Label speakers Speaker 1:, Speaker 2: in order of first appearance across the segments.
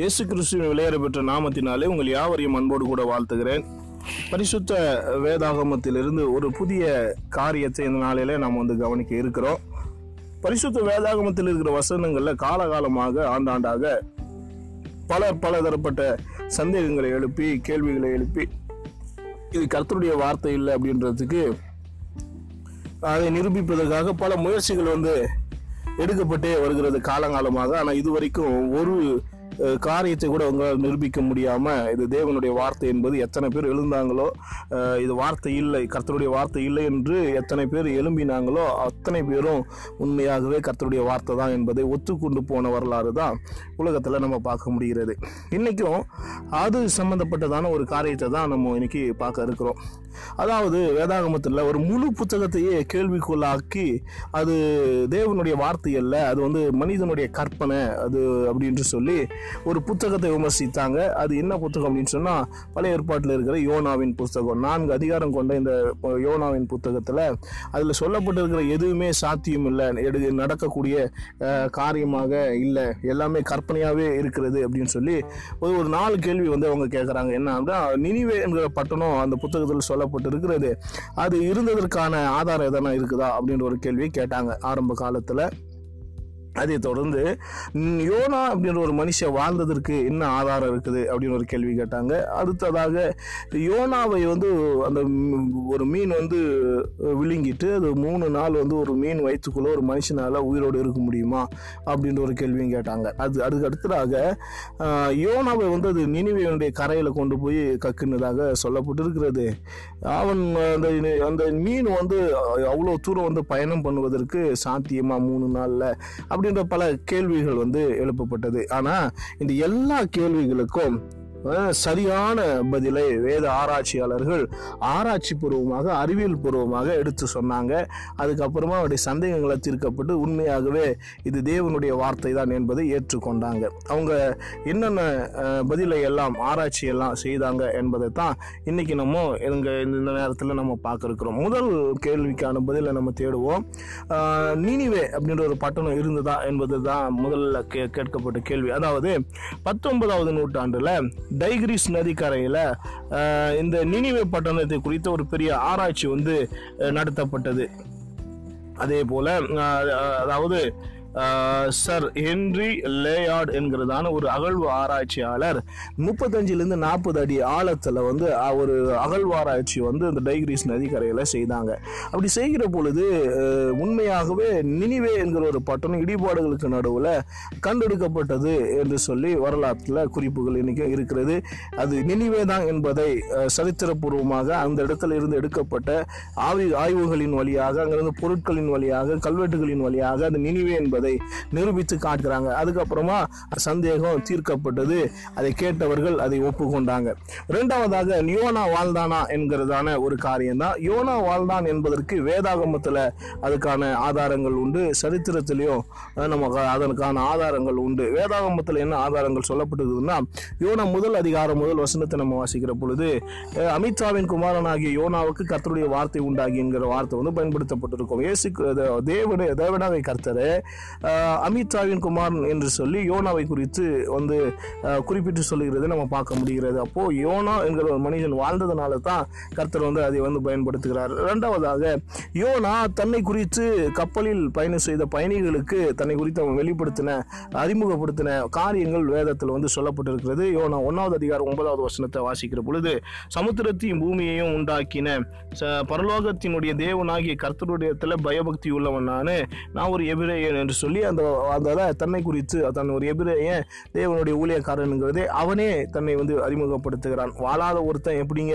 Speaker 1: இயேசு கிறிஸ்துவின் விளையாட பெற்ற நாமத்தினாலே உங்கள் யாவரையும் அன்போடு கூட வாழ்த்துகிறேன். பரிசுத்த வேதாகமத்திலிருந்து ஒரு புதிய காரியத்தை இந்த நாளிலே நாம் வந்து கவனிக்க இருக்கிறோம். பரிசுத்த வேதாகமத்தில் இருக்கிற வசனங்களில் காலகாலமாக ஆண்டாண்டாக பல பல தரப்பட்ட சந்தேகங்களை எழுப்பி கேள்விகளை எழுப்பி இது கர்த்தருடைய வார்த்தை இல்லை அப்படின்றதுக்கு அதை நிரூபிப்பதற்காக பல முயற்சிகள் வந்து எடுக்கப்பட்டே வருகிறது காலங்காலமாக. ஆனால் இதுவரைக்கும் ஒரு காரியத்தை கூட உங்களால் நிரூபிக்க முடியாமல் இது தேவனுடைய வார்த்தை என்பது எத்தனை பேர் எழுந்தாங்களோ இது வார்த்தை இல்லை கர்த்தருடைய வார்த்தை இல்லை என்று எத்தனை பேர் எழும்பினாங்களோ அத்தனை பேரும் உண்மையாகவே கர்த்தருடைய வார்த்தை தான் என்பதை ஒத்துக்கொண்டு போன வரலாறு தான் உலகத்தில் நம்ம பார்க்க முடிகிறது. இன்றைக்கும் அது சம்மந்தப்பட்டதான ஒரு காரியத்தை தான் நம்ம இன்னைக்கு பார்க்க இருக்கிறோம். அதாவது வேதாகமத்தில் ஒரு முழு புத்தகத்தையே கேள்விக்குள்ளாக்கி அது தேவனுடைய வார்த்தை அல்ல அது வந்து மனிதனுடைய கற்பனை அது அப்படின்ட்டு சொல்லி ஒரு புத்தகத்தை விமர்சித்தாங்க. அது என்ன புத்தகம் அப்படின்னு சொன்னால் பழைய ஏற்பாட்டில் இருக்கிற யோனாவின் புத்தகம். நான்கு அதிகாரம் கொண்ட இந்த யோனாவின் புத்தகத்தில் அதில் சொல்லப்பட்டிருக்கிற எதுவுமே சாத்தியம் இல்லை. எடு நடக்கக்கூடிய காரியமாக இல்லை. எல்லாமே கற்பனையாகவே இருக்கிறது அப்படின்னு சொல்லி ஒரு ஒரு நாலு கேள்வி வந்து அவங்க கேட்குறாங்க என்ன அப்படின்னா நினிவே என்கிற பட்டணம் அந்த புத்தகத்தில் சொல்லப்பட்டு இருக்கிறது அது இருந்ததற்கான ஆதாரம் எதனா இருக்குதா அப்படின்ற ஒரு கேள்வியை கேட்டாங்க ஆரம்ப காலத்தில். அதை தொடர்ந்து யோனா அப்படின்ற ஒரு மனுஷன் வாழ்ந்ததற்கு என்ன ஆதாரம் இருக்குது அப்படின்னு ஒரு கேள்வி கேட்டாங்க. அடுத்ததாக யோனாவை வந்து அந்த ஒரு மீன் வந்து விழுங்கிட்டு அது மூணு நாள் வந்து ஒரு மீன் வயிற்றுக்குள்ளே ஒரு மனுஷனால் உயிரோடு இருக்க முடியுமா அப்படின்ற ஒரு கேள்வியும் கேட்டாங்க. அது அதுக்கு அடுத்ததாக யோனாவை வந்து அது நினைவையுடைய கரையில் கொண்டு போய் கக்குனதாக சொல்லப்பட்டிருக்கிறது. அவன் அந்த அந்த மீன் வந்து அவ்வளோ தூரம் வந்து பயணம் பண்ணுவதற்கு சாத்தியமாக மூணு நாளில்? அப்படின்ற பல கேள்விகள் வந்து எழுப்பப்பட்டது. ஆனால் இந்த எல்லா கேள்விகளுக்கும் சரியான பதிலை வேத ஆராய்ச்சியாளர்கள் ஆராய்ச்சி பூர்வமாக அறிவியல் பூர்வமாக எடுத்து சொன்னாங்க. அதுக்கப்புறமா அவருடைய சந்தேகங்களை தீர்க்கப்பட்டு உண்மையாகவே இது தேவனுடைய வார்த்தை தான் என்பதை ஏற்றுக்கொண்டாங்க. அவங்க என்னென்ன பதிலை எல்லாம் ஆராய்ச்சி எல்லாம் செய்தாங்க என்பதை தான் இன்னைக்கு நம்ம எங்கள் இந்த நேரத்தில் நம்ம பார்க்க முதல் கேள்விக்கான பதிலை நம்ம தேடுவோம். நீனிவே அப்படின்ற ஒரு பட்டணம் இருந்ததா என்பது தான் முதல்ல கே கேட்கப்பட்ட கேள்வி. அதாவது பத்தொன்பதாவது நூற்றாண்டில் டைகிரிஸ் நதிக்கரையில் இந்த நினைவு பட்டணத்தை குறித்த ஒரு பெரிய ஆராய்ச்சி வந்து நடத்தப்பட்டது. அதே போல் அதாவது சர் ஹென்றி லேயார்ட் என்கிறதான ஒரு அகழ்வு ஆராய்ச்சியாளர். முப்பத்தஞ்சிலேருந்து நாற்பது அடி ஆழத்தில் வந்து ஒரு அகழ்வாராய்ச்சி வந்து இந்த டைகிரிஸ் நதிக்கரையில் செய்தாங்க. அப்படி செய்கிற பொழுது உண்மையாகவே நினிவே என்கிற ஒரு பட்டணம் இடிபாடுகளுக்கு நடுவில் கண்டெடுக்கப்பட்டது என்று சொல்லி வரலாற்றில் குறிப்புகள் இன்றைக்கி இருக்கிறது. அது நினிவே தான் என்பதை சரித்திரபூர்வமாக அந்த இடத்துல இருந்து எடுக்கப்பட்ட ஆய்வு ஆய்வுகளின் வழியாக அங்கிருந்து பொருட்களின் வழியாக கல்வெட்டுகளின் வழியாக அந்த நினிவே என்பது நிரூபித்து காட்டுகிறாங்க. அதுக்கப்புறமா சந்தேகம் தீர்க்கப்பட்டது. அதை கேட்டவர்கள் அதை ஒப்புக்கொண்டாங்க. இரண்டாவதாக யோனா வாழ்ந்தானா என்கிறதான ஒரு காரியம் தான் யோனா வாழ்ந்தான் என்பதற்கு வேதாகமத்தில் அதுக்கான ஆதாரங்கள் உண்டு. சரித்திரத்திலையும் நமக்கு அதற்கான ஆதாரங்கள் உண்டு. வேதாகமத்தில் என்ன ஆதாரங்கள் சொல்லப்பட்டிருக்குதுன்னா யோனா முதல் அதிகாரம் முதல் வசனத்தை நம்ம வாசிக்கிற பொழுது அமித்ஷாவின் குமாரனாகிய யோனாவுக்கு கர்த்தருடைய வார்த்தை உண்டாகி என்கிற வார்த்தை வந்து பயன்படுத்தப்பட்டிருக்கும். இயேசு தேவனுடைய தேவனாவை கர்த்தரை அஹ், அமித்ஷாவின் குமாரன் என்று சொல்லி யோனாவை குறித்து வந்து குறிப்பிட்டு சொல்லுகிறது நம்ம பார்க்க முடிகிறது. அப்போ யோனா என்கிற ஒரு மனிதன் வாழ்ந்ததுனால தான் கர்த்தர் வந்து அதை வந்து பயன்படுத்துகிறார். ரெண்டாவதாக யோனா தன்னை குறித்து கப்பலில் பயணம் செய்த பயணிகளுக்கு தன்னை குறித்து அவன் வெளிப்படுத்தின அறிமுகப்படுத்தின காரியங்கள் வேதத்தில் வந்து சொல்லப்பட்டிருக்கிறது. யோனா ஒன்றாவது அதிகாரம் ஒன்பதாவது வசனத்தை வாசிக்கிற பொழுது சமுத்திரத்தையும் பூமியையும் உண்டாக்கின ச- பரலோகத்தினுடைய தேவனாகிய கர்த்தருடையத்தில் பயபக்தி உள்ளவன் நான். நான் ஒரு எபிரேயன் என்று சொல்லி அந்த அந்த தன்னை குறித்து தன் ஒரு ஏன் தேவனுடைய ஊழியக்காரனுங்கிறதே அவனே தன்னை வந்து அறிமுகப்படுத்துகிறான். வாழாத ஒருத்தன் எப்படிங்க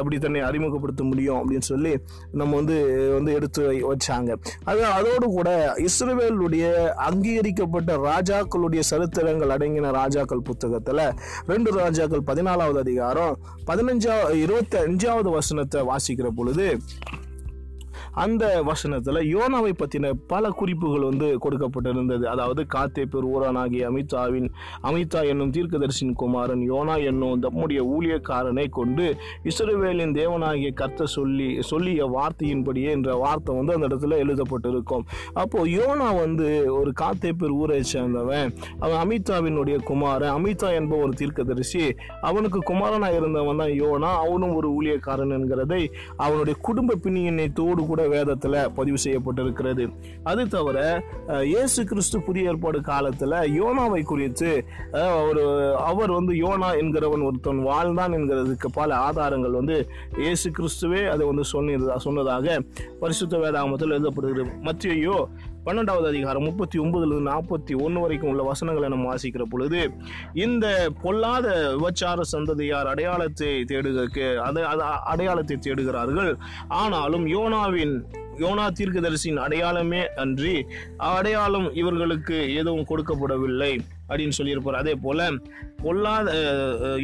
Speaker 1: அப்படி தன்னை அறிமுகப்படுத்த முடியும் அப்படின்னு சொல்லி நம்ம வந்து வந்து எடுத்து வச்சாங்க. அது அதோடு கூட இஸ்ரேலுடைய அங்கீகரிக்கப்பட்ட ராஜாக்களுடைய சரித்திரங்கள் அடங்கின ராஜாக்கள் புத்தகத்தில் ரெண்டு ராஜாக்கள் பதினாலாவது அதிகாரம் பதினஞ்சா இருபத்தி அஞ்சாவது வசனத்தை வாசிக்கிற பொழுது அந்த வசனத்தில் யோனாவை பற்றின பல குறிப்புகள் வந்து கொடுக்கப்பட்டிருந்தது. அதாவது காத்தே காத்தேப்பேர் ஊரானாகி அமிதாவின் அமிதா என்னும் தீர்க்கதரிசின் குமாரன் யோனா என்னும் தம்முடைய ஊழியக்காரனை கொண்டு இஸ்ரவேலின் தேவனாகிய கர்த்த சொல்லி சொல்லிய வார்த்தையின்படியே என்ற வார்த்தை வந்து அந்த இடத்துல எழுதப்பட்டிருக்கும். அப்போது யோனா வந்து ஒரு காத்தேப்பேர் ஊரை சேர்ந்தவன். அவன் அமித்ஷாவினுடைய குமாரன். அமிதா என்ப ஒரு தீர்க்கதரிசி. அவனுக்கு குமாரனாக இருந்தவன் தான் யோனா. அவனும் ஒரு ஊழியக்காரன் என்கிறதை அவனுடைய குடும்ப பின்னியனைத்தோடு கூட வேதத்தில் பதிவு செய்யப்பட்டிருக்கிறது. அது தவிர இயேசு கிறிஸ்து புதிய ஏற்பாடு காலத்தில் யோனாவை குறித்து ஒரு அவர் வந்து யோனா என்கிறவன் ஒருத்தன் வாழ்ந்தான் என்கிறதுக்கு பல ஆதாரங்கள் வந்து இயேசு கிறிஸ்துவே அதை வந்து சொன்னதா சொன்னதாக பரிசுத்த வேதாமத்தில் எழுதப்படுகிறது. மத்தியோ பன்னெண்டாவது அதிகாரம் முப்பத்தி ஒன்பதுலேருந்து நாற்பத்தி ஒன்று வரைக்கும் உள்ள வசனங்களை நம்ம வாசிக்கிற பொழுது இந்த பொல்லாத விபச்சார சந்ததியார் அடையாளத்தை தேடுகிறதுக்கு அதை அடையாளத்தை தேடுகிறார்கள். ஆனாலும் யோனாவின் யோனா தீர்க்கதரிசியின் அடையாளமே அன்றி அடையாளம் இவர்களுக்கு எதுவும் கொடுக்கப்படவில்லை. அப்படின்னு சொல்லியிருப்பார். அதே போல பொல்லாத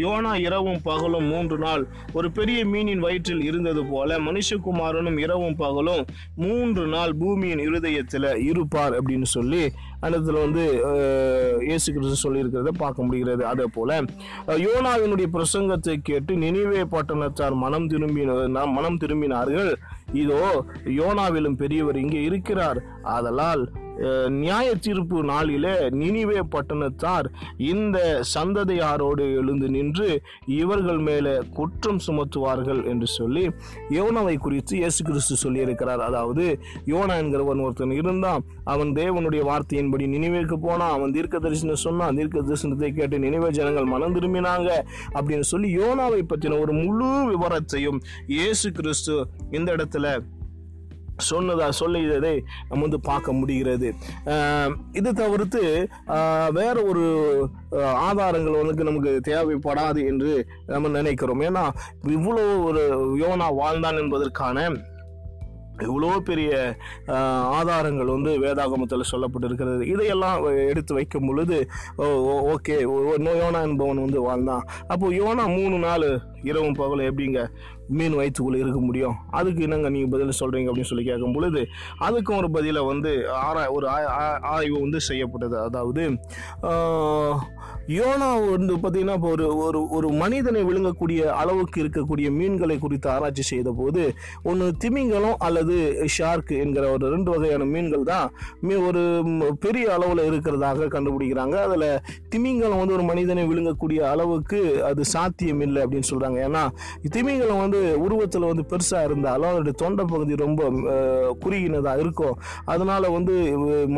Speaker 1: யோனா இரவும் பகலும் மூன்று நாள். ஒரு பெரிய மீனின் வயிற்றில் இருந்தது போல மனுஷகுமாரனும் இரவும் பகலும் மூன்று நாள் பூமியின் இருதயத்தில் இருப்பார் அப்படின்னு சொல்லி அந்த இடத்துல வந்து இயேசு கிறிஸ்து சொல்லியிருக்கிறத பார்க்க முடிகிறது. அதே போல யோனாவினுடைய பிரசங்கத்தை கேட்டு நினைவே பட்டணத்தார் மனம் திரும்பின மனம் திரும்பினார்கள். இதோ யோனாவிலும் பெரியவர் இங்கே இருக்கிறார். ஆதலால் நியாய தீர்ப்பு நாளிலே நினிவே பட்டணத்தார் இந்த சந்ததியாரோடு எழுந்து நின்று இவர்கள் மேலே குற்றம் சுமத்துவார்கள் என்று சொல்லி யோனாவை குறித்து இயேசு கிறிஸ்து சொல்லியிருக்கிறார். அதாவது யோனா என்கிறவன் ஒருத்தன் இருந்தான். அவன் தேவனுடைய வார்த்தையின்படி நினைவேக்கு போனான். அவன் தீர்க்க தரிசனம் சொன்னான். தீர்க்க தரிசனத்தை கேட்டு நினைவே ஜனங்கள் மனம் திரும்பினாங்க அப்படின்னு சொல்லி யோனாவை பற்றின ஒரு முழு விவரத்தையும் இயேசு கிறிஸ்து இந்த இடத்துல சொன்னதா சொல்லியதை நம்ம வந்து பார்க்க முடிகிறது. இது தவிர்த்து வேற ஒரு ஆதாரங்கள் வந்து நமக்கு தேவைப்படாது என்று நம்ம நினைக்கிறோம். ஏன்னா இவ்வளோ ஒரு யோனா வாழ்ந்தான் என்பதற்கான இவ்வளோ பெரிய ஆதாரங்கள் வந்து வேதாகமத்தில் சொல்லப்பட்டிருக்கிறது. இதையெல்லாம் எடுத்து வைக்கும் பொழுது ஓ ஓ- ஓகே ஓ- யோனா என்பவன் வந்து வாழ்ந்தான். அப்போது யோனா மூணு நாள் இரவும் பகலும் எப்படிங்க? மீன் வயிற்றுக்குள்ளே இருக்க முடியும். அதுக்கு என்னங்க நீங்கள் பதில் சொல்கிறீங்க அப்படின்னு சொல்லி கேட்கும் பொழுது அதுக்கும் ஒரு பதிலை வந்து ஆரா ஒரு ஆ- ஆ- ஆய்வு வந்து செய்யப்பட்டது. அதாவது யோனா வந்து பார்த்தீங்கன்னா இப்போ ஒரு ஒரு ஒரு மனிதனை விழுங்கக்கூடிய அளவுக்கு இருக்கக்கூடிய மீன்களை குறித்து ஆராய்ச்சி செய்த போது ஒன்று திமிங்கலம் அல்லது ஷார்க் என்கிற ஒரு ரெண்டு வகையான மீன்கள் தான் மீ- ஒரு பெரிய அளவில் இருக்கிறதாக கண்டுபிடிக்கிறாங்க. அதில் திமிங்கலம் வந்து ஒரு மனிதனை விழுங்கக்கூடிய அளவுக்கு அது சாத்தியம் இல்லை அப்படின்னு சொல்கிறாங்க ஏன்னா திமிங்கலம் வந்து உருவத்தில் வந்து பெருசாக இருந்தாலும் அதோடைய தொண்டை பகுதி ரொம்ப குறுகினதாக இருக்கும். அதனால வந்து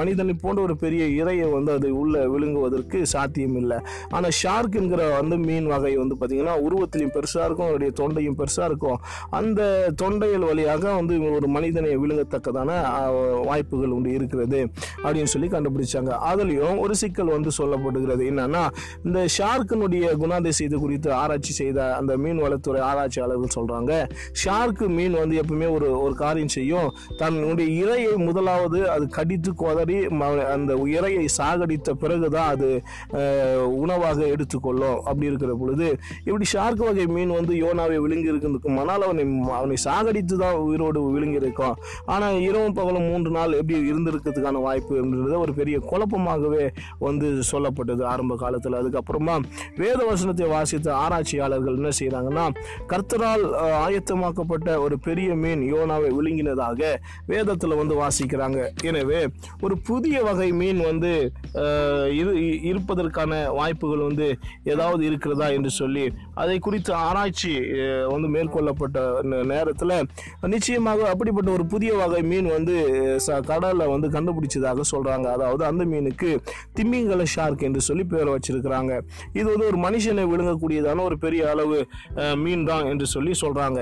Speaker 1: மனிதனை போன்ற ஒரு பெரிய இறையை வந்து அது உள்ளே விழுங்குவதற்கு சாத்தியம் இல்லை ஆனால் ஷார்க்குங்கிற வந்து மீன் வகை வந்து பார்த்தீங்கன்னா உருவத்திலையும் பெருசாக இருக்கும் அதோடைய தொண்டையும் பெருசாக இருக்கும். அந்த தொண்டைகள் வழியாக வந்து ஒரு மனிதனை விழுங்கத்தக்கதான வாய்ப்புகள் உண்டு இருக்கிறது அப்படின்னு சொல்லி கண்டுபிடிச்சாங்க. அதுலேயும் ஒரு சிக்கல் வந்து சொல்லப்படுகிறது. என்னன்னா இந்த ஷார்க்கினுடைய குணாதிசயத்தை குறித்து ஆராய்ச்சி செய்த அந்த மீன் வளத்துறை ஆராய்ச்சியாளர்கள் சொல்றாங்க. ஷார்க்கு மீன் வந்து எப்பவுமே ஒரு ஒரு காரியம் செய்யும். தன்னுடைய இரையை முதலாவது அது கடித்து கொதறி ம- அந்த இரையை சாகடித்த பிறகுதான் அது உணவாக எடுத்துக்கொள்ளும். அப்படி இருக்கிற பொழுது இப்படி ஷார்க் வகை மீன் வந்து யோனாவை விழுங்கி இருக்குதுக்கும் ஆனால் அவனை அவனை சாகடித்து தான் உயிரோடு விழுங்கி இருக்கும் ஆனால் இரவும் பகலும் மூன்று நாள் எப்படி இருந்திருக்கிறதுக்கான வாய்ப்பு அப்படின்றது ஒரு பெரிய குழப்பமாகவே வந்து சொல்லப்பட்டது ஆரம்ப காலத்தில். அதுக்கப்புறமா வேத வசனத்தை வாசித்த ஆராய்ச்சியாளர்கள் என்ன செய்கிறாங்கன்னா கர்த்தரால் ஆயத்தமாக்கப்பட்ட ஒரு பெரிய மீன் யோனாவை விழுங்கினதாக வேதத்தில் வந்து வாசிக்கிறாங்க. எனவே ஒரு புதிய வகை மீன் வந்து இரு இருப்பதற்கான வாய்ப்புகள் வந்து ஏதாவது இருக்கிறதா என்று சொல்லி அதை குறித்து ஆராய்ச்சி வந்து மேற்கொள்ளப்பட்ட நேரத்தில் நிச்சயமாக அப்படிப்பட்ட ஒரு புதிய வகை மீன் வந்து ச- வந்து கண்டுபிடிச்சதாக சொல்கிறாங்க அதாவது அந்த மீனுக்கு திமிங்கல ஷார்க் என்று சொல்லி பேர் வச்சிருக்கிறாங்க. இது வந்து ஒரு மனுஷனை விழுங்கக்கூடியதான ஒரு பெரிய அளவு மீன் தான் என்று சொல்லி சொல்கிறாங்க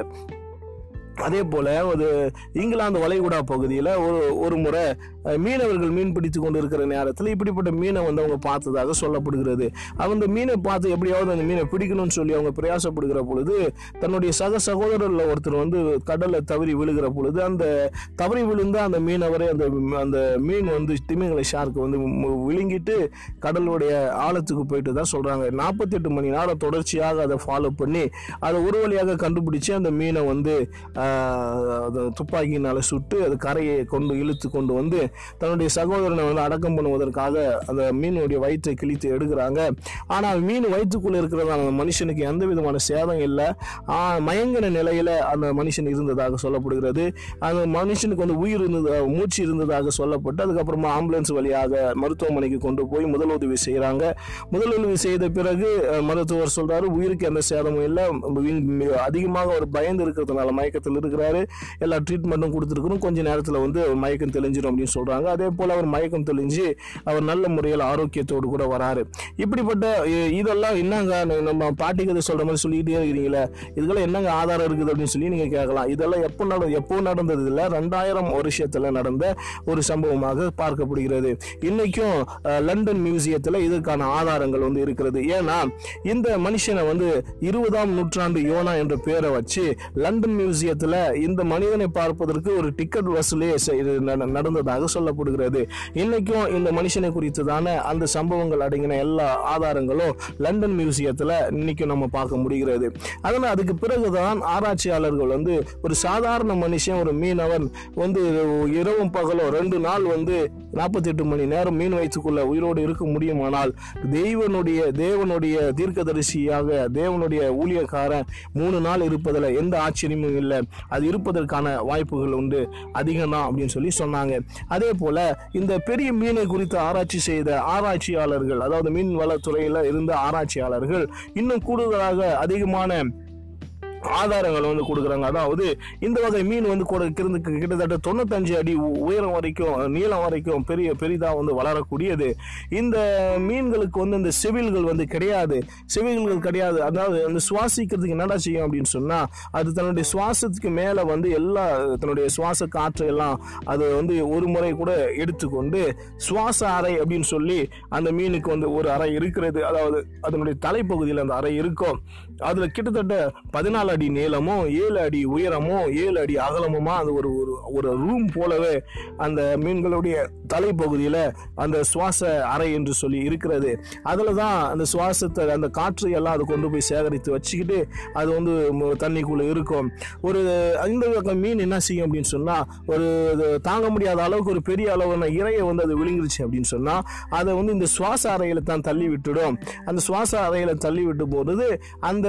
Speaker 1: அதே போல் ஒரு இங்கிலாந்து வளைகுடா பகுதியில் ஒரு ஒரு முறை மீனவர்கள் மீன் பிடித்து கொண்டு இருக்கிற நேரத்தில் இப்படிப்பட்ட மீனை வந்து அவங்க பார்த்ததாக சொல்லப்படுகிறது. அந்த மீனை பார்த்து எப்படியாவது அந்த மீனை பிடிக்கணும்னு சொல்லி அவங்க பிரயாசப்படுகிற பொழுது தன்னுடைய சக சகோதரர்ல ஒருத்தர் வந்து கடலை தவறி விழுகிற பொழுது அந்த தவறி விழுந்த அந்த மீனவரை அந்த அந்த மீன் வந்து திமிங்கலை ஷார்க்கு வந்து விழுங்கிட்டு கடலுடைய ஆழத்துக்கு போயிட்டு தான் சொல்கிறாங்க நாற்பத்தெட்டு மணி நேரம் தொடர்ச்சியாக அதை ஃபாலோ பண்ணி அதை ஒரு வழியாக கண்டுபிடிச்சு அந்த மீனை வந்து துப்பாக்கியினால் சுட்டு அது கரையை கொண்டு இழுத்து கொண்டு வந்து தன்னுடைய சகோதரனை வந்து அடக்கம் பண்ணுவதற்காக அந்த மீனுடைய வயிற்றை கிழித்து எடுக்கிறாங்க. ஆனால் மீன் வயிற்றுக்குள்ளே இருக்கிறதான அந்த மனுஷனுக்கு எந்த விதமான சேதம் இல்லை. மயங்கின நிலையில் அந்த மனுஷன் இருந்ததாக சொல்லப்படுகிறது. அந்த மனுஷனுக்கு வந்து உயிர் இருந்தது மூச்சு இருந்ததாக சொல்லப்பட்டு அதுக்கப்புறமா ஆம்புலன்ஸ் வழியாக மருத்துவமனைக்கு கொண்டு போய் முதலுதவி செய்கிறாங்க. முதலுதவி செய்த பிறகு மருத்துவர் சொல்கிறாரு உயிருக்கு எந்த சேதமும் இல்லை. அதிகமாக ஒரு பயந்து இருக்கிறதுனால மயக்கத்தில் இருக்கிறாரு எல்லா ட்ரீட்மெண்ட்டும் கொடுத்துருக்குறோம் கொஞ்ச நேரத்தில் வந்து அவர் மயக்கம் தெளிஞ்சிடும் அப்படின்னு சொல்றாங்க. அதே போல அவர் மயக்கம் தெளிஞ்சு அவர் நல்ல முறையில் ஆரோக்கியத்தோடு கூட வராரு. இப்படிப்பட்ட இதெல்லாம் என்னங்க நம்ம பாட்டி கதை சொல்ற மாதிரி சொல்லிக்கிட்டே இருக்கிறீங்களே? இதுக்கெல்லாம் என்னங்க ஆதாரம் இருக்குது அப்படின்னு சொல்லி நீங்க கேட்கலாம். இதெல்லாம் எப்போ நட எப்போ நடந்தது இல்லை? ரெண்டாயிரம் வருஷத்துல நடந்த ஒரு சம்பவமாக பார்க்கப்படுகிறது. இன்னைக்கும் லண்டன் மியூசியத்தில் இதற்கான ஆதாரங்கள் வந்து இருக்கிறது. ஏன்னா இந்த மனுஷனை வந்து இருபதாம் நூற்றாண்டு யோனா என்ற பேரை வச்சு லண்டன் மியூசியத்தில் இந்த மனிதனை பார்ப்பதற்கு ஒரு டிக்கெட் வசூலே செய்- நடந்ததாக சொல்லப்படுகிறது. இன்னைக்கும் இந்த மனுஷனை குறித்து தானே அந்த சம்பவங்கள் அடங்கின எல்லா ஆதாரங்களும் லண்டன் மியூசியத்தில் இன்னைக்கும் நம்ம பார்க்க முடிகிறது. அதனால் அதுக்கு பிறகுதான் ஆராய்ச்சியாளர்கள் வந்து ஒரு சாதாரண மனுஷன் ஒரு மீனவன் வந்து இரவும் பகலும் ரெண்டு நாள் வந்து நாற்பத்தெட்டு மணி நேரம் மீன் வயிற்றுக்குள்ள உயிரோடு இருக்க முடியுமானால் தெய்வனுடைய தேவனுடைய தீர்க்கதரிசியாக தேவனுடைய ஊழியக்காரன் மூணு நாள் இருப்பதில் எந்த ஆச்சரியமும் இல்லை. அது இருப்பதற்கான வாய்ப்புகள் உண்டு அதிகம் தான் அப்படின்னு சொல்லி சொன்னாங்க. அதே போல இந்த பெரிய மீனை குறித்து ஆராய்ச்சி செய்த ஆராய்ச்சியாளர்கள் அதாவது மீன் வளத்துறையில் இருந்த ஆராய்ச்சியாளர்கள் இன்னும் கூடுதலாக அதிகமான ஆதாரங்கள் வந்து கொடுக்குறாங்க. அதாவது இந்த வகை மீன் வந்து கூட கிருந்து கிட்டத்தட்ட தொண்ணூத்தஞ்சு அடி உ- உயரம் வரைக்கும் நீளம் வரைக்கும் பெரிய பெரிதாக வந்து வளரக்கூடியது. இந்த மீன்களுக்கு வந்து இந்த செவில்கள் வந்து கிடையாது. செவில்கள் கிடையாது. அதாவது அந்த சுவாசிக்கிறதுக்கு என்னடா செய்யும் அப்படின்னு சொன்னால் அது தன்னுடைய சுவாசத்துக்கு மேலே வந்து எல்லா தன்னுடைய சுவாச காற்று எல்லாம் அது வந்து ஒரு முறை கூட எடுத்துக்கொண்டு சுவாச அறை அப்படின்னு சொல்லி அந்த மீனுக்கு வந்து ஒரு அறை இருக்கிறது. அதாவது அதனுடைய தலைப்பகுதியில் அந்த அறை இருக்கும். அதில் கிட்டத்தட்ட பதினாலு அடி நீளமும் ஏழு அடி உயரமும் ஏழு அடி அகலமுமா அது ஒரு ஒரு ஒரு ரூம் போலவே அந்த மீன்களுடைய தலைப்பகுதியில் அந்த சுவாச அறை என்று சொல்லி இருக்கிறது. அதில் தான் அந்த சுவாசத்தை அந்த காற்று எல்லாம் அது கொண்டு போய் சேகரித்து வச்சுக்கிட்டு அது வந்து தண்ணிக்குள்ளே இருக்கும். ஒரு இந்த பக்கம் மீன் என்ன செய்யும் அப்படின்னு சொன்னால் ஒரு இது தாங்க முடியாத அளவுக்கு ஒரு பெரிய அளவான இறையை வந்து அது விழுங்கிருச்சு அப்படின்னு சொன்னால் அதை வந்து இந்த சுவாச அறையில் தான் தள்ளி விட்டுடும். அந்த சுவாச அறையில் தள்ளி விட்டு போகிறது அந்த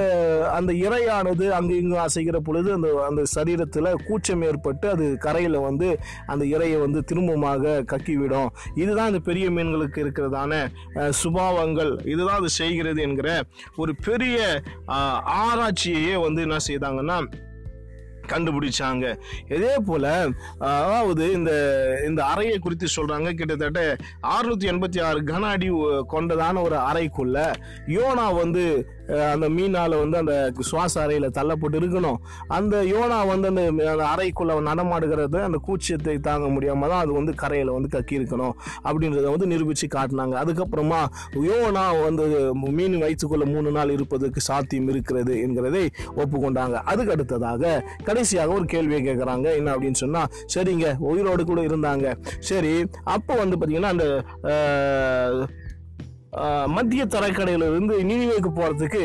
Speaker 1: அந்த இறையானது அங்கு இங்கு அசைகிற பொழுது அந்த அந்த சரீரத்தில் கூச்சம் ஏற்பட்டு அது கரையில் வந்து அந்த இறையை வந்து திரும்பமாக கக்கிவிடும். இதுதான் இந்த பெரிய மீன்களுக்கு இருக்கிறதான சுபாவங்கள். இதுதான் அது செய்கிறது என்கிற ஒரு பெரிய ஆராய்ச்சியையே வந்து என்ன செய்தாங்கன்னா கண்டுபிடிச்சாங்க. இதே போல அதாவது இந்த இந்த அறையை குறித்து சொல்றாங்க. கிட்டத்தட்ட அறுநூத்தி எண்பத்தி ஆறு கன அடி கொண்டதான ஒரு அறைக்குள்ள யோனா வந்து அந்த மீனால் வந்து அந்த சுவாச அறையில் தள்ளப்பட்டு இருக்கணும். அந்த யோனா வந்து அந்த அந்த அறைக்குள்ளே நடமாடுகிறது அந்த கூச்சத்தை தாங்க முடியாமல் தான் அது வந்து கரையில் வந்து கக்கி இருக்கணும் அப்படின்றத வந்து நிரூபித்து காட்டினாங்க. அதுக்கப்புறமா யோனா வந்து மீன் வயிற்றுக்குள்ளே மூணு நாள் இருப்பதற்கு சாத்தியம் இருக்கிறது என்கிறதை ஒப்புக்கொண்டாங்க. அதுக்கு அடுத்ததாக கடைசியாக ஒரு கேள்வியை கேட்குறாங்க என்ன அப்படின்னு சொன்னால் சரிங்க உயிரோடு கூட இருந்தாங்க. சரி அப்போ வந்து பார்த்தீங்கன்னா அந்த மத்திய தரைக்கடையிலிருந்து நினைவுக்கு போறதுக்கு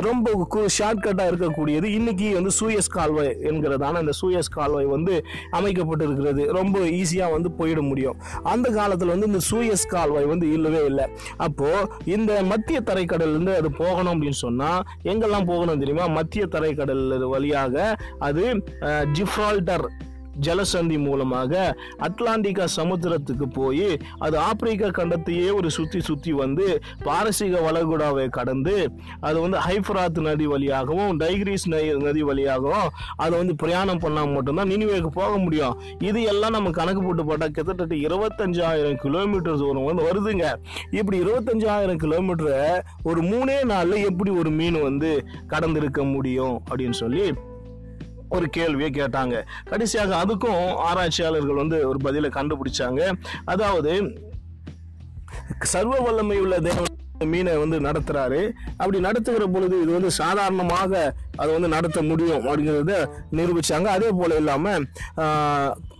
Speaker 1: ரொம்ப ஷார்ட்கட்டாக இருக்கக்கூடியது. இன்னைக்கு வந்து சூயஸ் கால்வாய் என்கிறதான அந்த சூயஸ் கால்வாய் வந்து அமைக்கப்பட்டிருக்கிறது. ரொம்ப ஈஸியாக வந்து போயிட முடியும். அந்த காலத்தில் வந்து இந்த சூயஸ் கால்வாய் வந்து இல்லவே இல்லை. அப்போது இந்த மத்திய தரைக்கடலேருந்து அது போகணும் அப்படின்னு சொன்னால் எங்கெல்லாம் போகணும் தெரியுமா? மத்திய தரைக்கடல் வழியாக அது அஹ், ஜலசந்தி மூலமாக அட்லாண்டிகா சமுத்திரத்துக்கு போய் அது ஆப்பிரிக்கா கண்டத்தையே ஒரு சுற்றி சுற்றி வந்து பாரசீக வளைகுடாவை கடந்து அது வந்து ஹைஃபராத் நதி வழியாகவும் டைக்ரீஸ் நதி வழியாகவும் அதை வந்து பிரயாணம் பண்ணால் மட்டும்தான் நினைவேக்கு போக முடியும். இது எல்லாம் நம்ம கணக்கு போட்டு பார்த்தா கிட்டத்தட்ட இருபத்தஞ்சாயிரம் கிலோமீட்டர் தூரம் வந்து வருதுங்க. இப்படி இருபத்தஞ்சாயிரம் கிலோமீட்டரை ஒரு மூணே நாளில் எப்படி ஒரு மீன் வந்து கடந்திருக்க முடியும் அப்படின்னு சொல்லி ஒரு கேள்வியை கேட்டாங்க. கடைசியாக அதுக்கும் ஆராய்ச்சியாளர்கள் வந்து ஒரு பதிலை கண்டுபிடிச்சாங்க. அதாவது சர்வ வல்லமை உள்ள தேவன் மீனை வந்து நடத்துறாரு. அப்படி நடத்துகிற பொழுது இது வந்து சாதாரணமாக அதை வந்து நடத்த முடியும் அப்படிங்கிறத நிரூபிச்சாங்க. அதே போல இல்லாம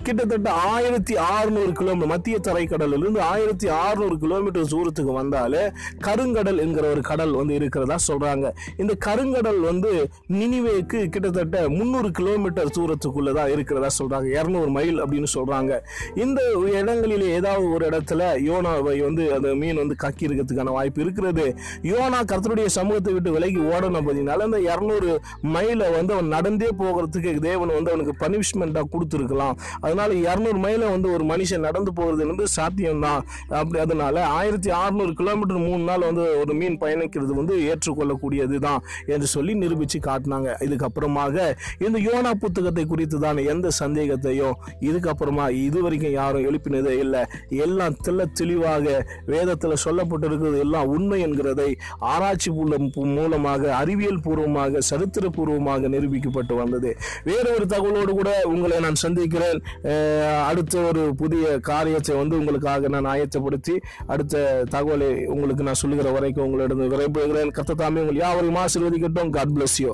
Speaker 1: கிட்டத்தட்ட ஆயிரத்தி அறுநூறு கிலோமீட்டர் மத்திய தரைக்கடலிலிருந்து ஆயிரத்தி அறுநூறு கிலோமீட்டர் தூரத்துக்கு வந்தாலே கருங்கடல் என்கிற ஒரு கடல் வந்து இருக்கிறதா சொல்றாங்க. இந்த கருங்கடல் வந்து நினிவேக்கு கிட்டத்தட்ட முந்நூறு கிலோமீட்டர் தூரத்துக்குள்ளதான் இருக்கிறதா சொல்றாங்க. இரநூறு மைல் அப்படின்னு சொல்றாங்க. இந்த இடங்களில் ஏதாவது ஒரு இடத்துல யோனாவை வந்து அந்த மீன் வந்து கக்கி இருக்கிறதுக்கான வாய்ப்பு இருக்கிறது. யோனா கர்த்தருடைய சமூகத்தை விட்டு விலகி ஓடணும் பதினால அந்த இரநூறு மைலை வந்து அவன் நடந்தே போகிறதுக்கு தேவன் வந்து அவனுக்கு பனிஷ்மெண்ட்டாக கொடுத்துருக்கலாம். அதனால இரநூறு மைலை வந்து ஒரு மனுஷன் நடந்து போகிறது வந்து சாத்தியம்தான். அப்படி அதனால ஆயிரத்தி அறநூறு கிலோமீட்டர் மூணு நாள் வந்து ஒரு மீன் பயணிக்கிறது வந்து ஏற்றுக்கொள்ளக்கூடியது தான் என்று சொல்லி நிரூபித்து காட்டினாங்க. இதுக்கப்புறமாக இந்த யோனா புத்தகத்தை குறித்து தான் எந்த சந்தேகத்தையும் இதுக்கப்புறமா இது வரைக்கும் யாரும் எழுப்பினதே இல்லை. எல்லாம் தெல்ல தெளிவாக வேதத்தில் சொல்லப்பட்டிருக்கிறது எல்லாம் உண்மை என்கிறதை ஆராய்ச்சி மூலம் மூலமாக அறிவியல் பூர்வமாக சரித்திர சரித்திரபூர்வமாக நிரூபிக்கப்பட்டு வந்தது. வேறொரு தகவலோடு கூட உங்களை நான் சந்திக்கிறேன். அடுத்த ஒரு புதிய காரியத்தை வந்து உங்களுக்காக நான் ஆயத்தப்படுத்தி அடுத்த தகவலை உங்களுக்கு நான் சொல்லுகிற வரைக்கும் உங்களிடம் விரைபுகிறேன் கத்த தாமே உங்கள் யாவரையும் ஆசீர்வதிக்கட்டும். God bless you